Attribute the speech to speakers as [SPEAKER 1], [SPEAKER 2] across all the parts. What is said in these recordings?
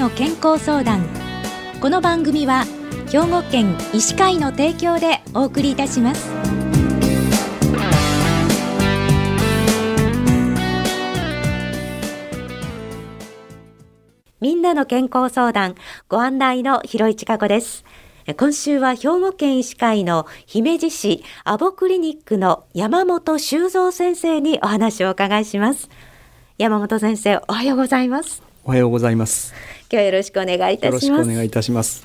[SPEAKER 1] の健康相談。この番組は兵庫県医師会の提供でお送りいたします。みんなの健康相談ご案内の広市加子です。今週は兵庫県医師会の姫路市アボクリニックの山本修造先生にお話をお伺いします。山本先生おはようございます。
[SPEAKER 2] おはようございます。
[SPEAKER 1] 今日はよろしくお願いいたします。
[SPEAKER 2] よろしくお願いいたします、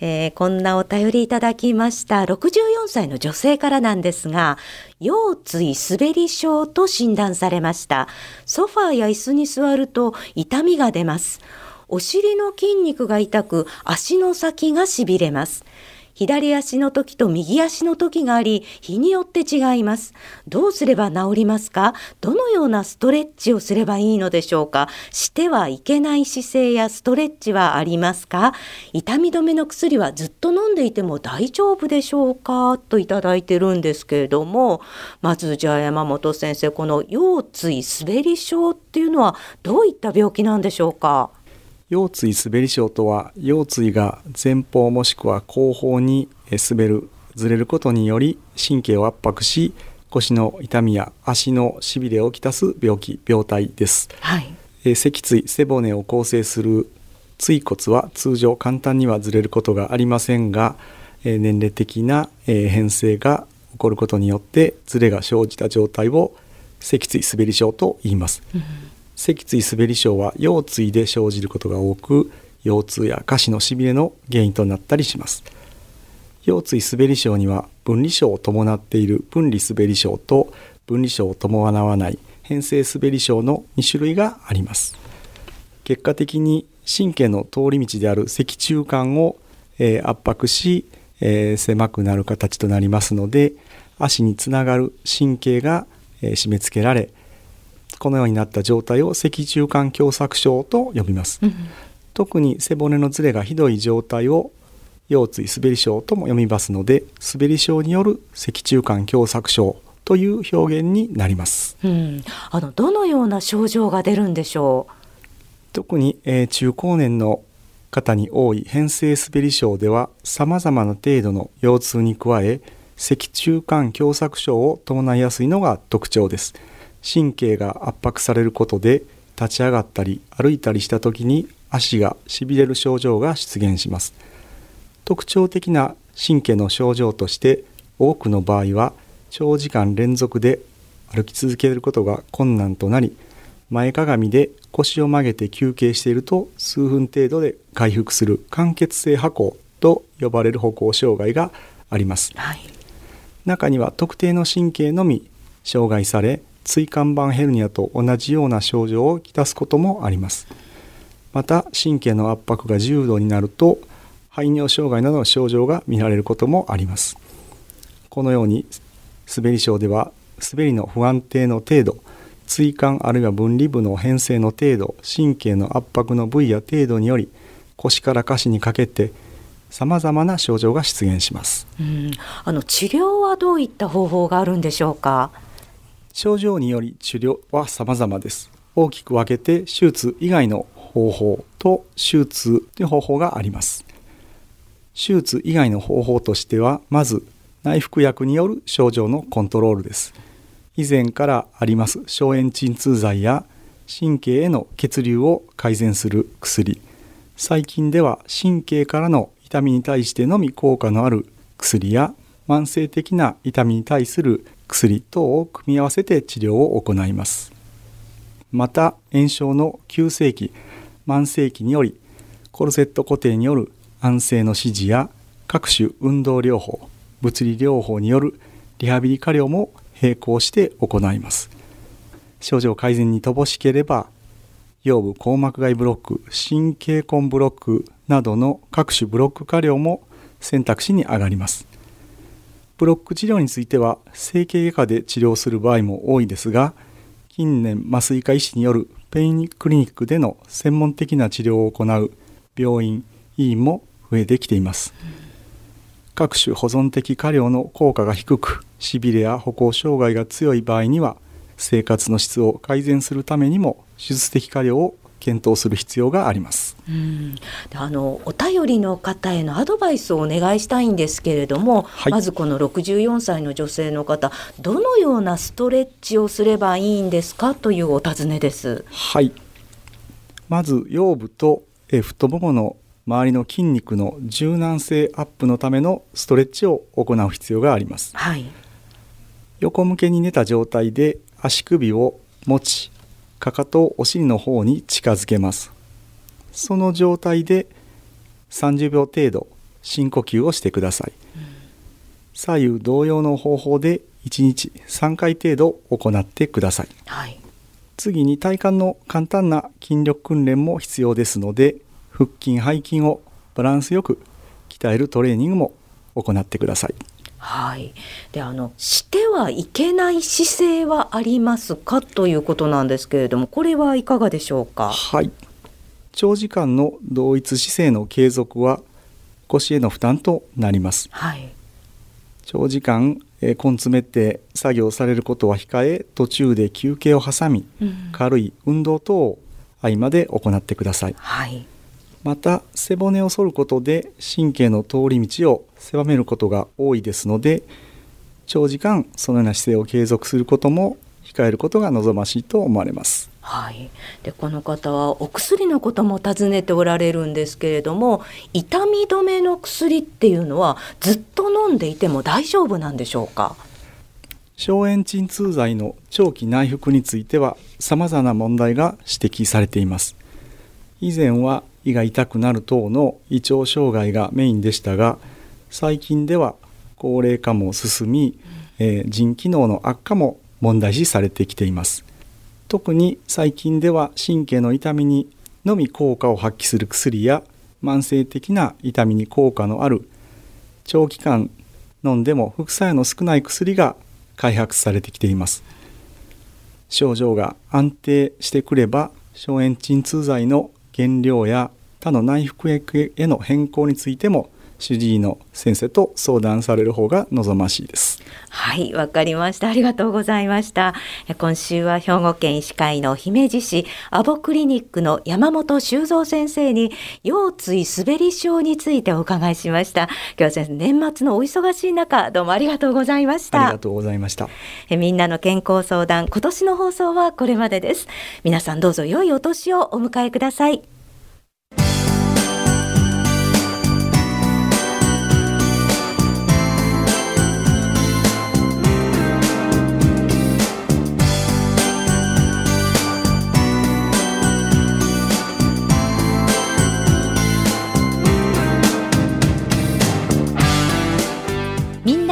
[SPEAKER 1] えー、こんなお便りいただきました。64歳の女性からなんですが腰椎滑り症と診断されました。ソファーや椅子に座ると痛みが出ます。お尻の筋肉が痛く足の先が痺れます左足の時と右足の時があり、日によって違います。どうすれば治りますか？どのようなストレッチをすればいいのでしょうか？してはいけない姿勢やストレッチはありますか？痛み止めの薬はずっと飲んでいても大丈夫でしょうか？といただいてるんですけれども、まずじゃあ山本先生、この腰椎滑り症っていうのはどういった病気なんでしょうか？
[SPEAKER 2] 腰椎滑り症とは腰椎が前方もしくは後方に滑るずれることにより神経を圧迫し腰の痛みや足のしびれをきたす病気病態です、
[SPEAKER 1] はい、
[SPEAKER 2] え脊椎背骨を構成する椎骨は通常簡単にはずれることがありませんが、え年齢的な、え変性が起こることによってずれが生じた状態を脊椎滑り症と言います、うん脊椎滑り症は腰椎で生じることが多く腰痛や下肢のしびれの原因となったりします。腰椎滑り症には分離症を伴っている分離滑り症と分離症を伴わない変性滑り症の2種類があります。結果的に神経の通り道である脊柱管を、え、圧迫し、え、狭くなる形となりますので足につながる神経が、え、締め付けられこのようになった状態を脊柱管狭窄症と呼びます、うん、特に背骨のずれがひどい状態を腰椎滑り症とも読みますので滑り症による脊柱管狭窄症という表現になります、
[SPEAKER 1] うん、あのどのような症状が出るんでしょう？
[SPEAKER 2] 特に、えー、中高年の方に多い変性滑り症では様々な程度の腰痛に加え脊柱管狭窄症を伴いやすいのが特徴です神経が圧迫されることで立ち上がったり歩いたりした時に足がしびれる症状が出現します。特徴的な神経の症状として多くの場合は長時間連続で歩き続けることが困難となり前かがみで腰を曲げて休憩していると数分程度で回復する間欠性跛行と呼ばれる歩行障害があります、
[SPEAKER 1] はい、
[SPEAKER 2] 中には特定の神経のみ障害され椎間板ヘルニアと同じような症状をきたすこともあります。また神経の圧迫が重度になると排尿障害などの症状が見られることもあります。このように滑り症では滑りの不安定の程度椎間あるいは分離部の変性の程度神経の圧迫の部位や程度により腰から下肢にかけてさまざまな症状が出現します、
[SPEAKER 1] うん、あの治療はどういった方法があるんでしょうか？
[SPEAKER 2] 症状により治療は様々です。大きく分けて手術以外の方法と手術という方法があります。手術以外の方法としてはまず内服薬による症状のコントロールです。以前からあります消炎鎮痛剤や神経への血流を改善する薬。最近では神経からの痛みに対してのみ効果のある薬や慢性的な痛みに対する薬等を組み合わせて治療を行います。また炎症の急性期慢性期によりコルセット固定による安静の指示や各種運動療法物理療法によるリハビリ加療も並行して行います。症状改善に乏しければ腰部硬膜外ブロック神経根ブロックなどの各種ブロック加療も選択肢に上がります。ブロック治療については整形外科で治療する場合も多いですが近年麻酔科医師によるペインクリニックでの専門的な治療を行う病院医院も増えてきています、各種保存的加療の効果が低くしびれや歩行障害が強い場合には生活の質を改善するためにも手術的加療を検討する必要があります。
[SPEAKER 1] うん、あのお便りの方へのアドバイスをお願いしたいんですけれども、
[SPEAKER 2] はい
[SPEAKER 1] まずこの64歳の女性の方どのようなストレッチをすればいいんですかというお尋ねです。
[SPEAKER 2] はい。まず腰部とえー太ももの周りの筋肉の柔軟性アップのためのストレッチを行う必要があります。
[SPEAKER 1] はい、
[SPEAKER 2] 横向けに寝た状態で足首を持ちかかとをお尻の方に近づけます。その状態で30秒程度深呼吸をしてください、左右同様の方法で1日3回程度行ってください。
[SPEAKER 1] はい、
[SPEAKER 2] 次に体幹の簡単な筋力訓練も必要ですので腹筋背筋をバランスよく鍛えるトレーニングも行ってください
[SPEAKER 1] はい、であのしてはいけない姿勢はありますかということなんですけれどもこれはいかがでしょうか？
[SPEAKER 2] はい。長時間の同一姿勢の継続は腰への負担となります。
[SPEAKER 1] はい、
[SPEAKER 2] 長時間、えー根詰めて作業されることは控え途中で休憩を挟み
[SPEAKER 1] うん。
[SPEAKER 2] 軽い運動等を合間で行ってください。
[SPEAKER 1] はい、
[SPEAKER 2] また背骨を反ることで神経の通り道を狭めることが多いですので長時間そのような姿勢を継続することも控えることが望ましいと思われます。
[SPEAKER 1] はい、でこの方はお薬のことも尋ねておられるんですけれども痛み止めの薬っていうのはずっと飲んでいても大丈夫なんでしょうか？
[SPEAKER 2] 消炎鎮痛剤の長期内服については様々な問題が指摘されています。以前は胃が痛くなる等の胃腸障害がメインでしたが最近では高齢化も進み、えー腎機能の悪化も問題視されてきています。特に最近では神経の痛みにのみ効果を発揮する薬や慢性的な痛みに効果のある長期間飲んでも副作用の少ない薬が開発されてきています。症状が安定してくれば消炎鎮痛剤の原料や他の内服薬への変更についても主治医の先生と相談される方が望ましいです
[SPEAKER 1] はい、わかりました。ありがとうございました。え今週は兵庫県医師会の姫路市アボクリニックの山本修造先生に腰椎滑り症についてお伺いしました。今日は先生、年末のお忙しい中、どうもありがとうございました
[SPEAKER 2] ありが。とうございました
[SPEAKER 1] えみんなの健康相談、今年の放送はこれまでです。皆さんどうぞ良いお年をお迎えください。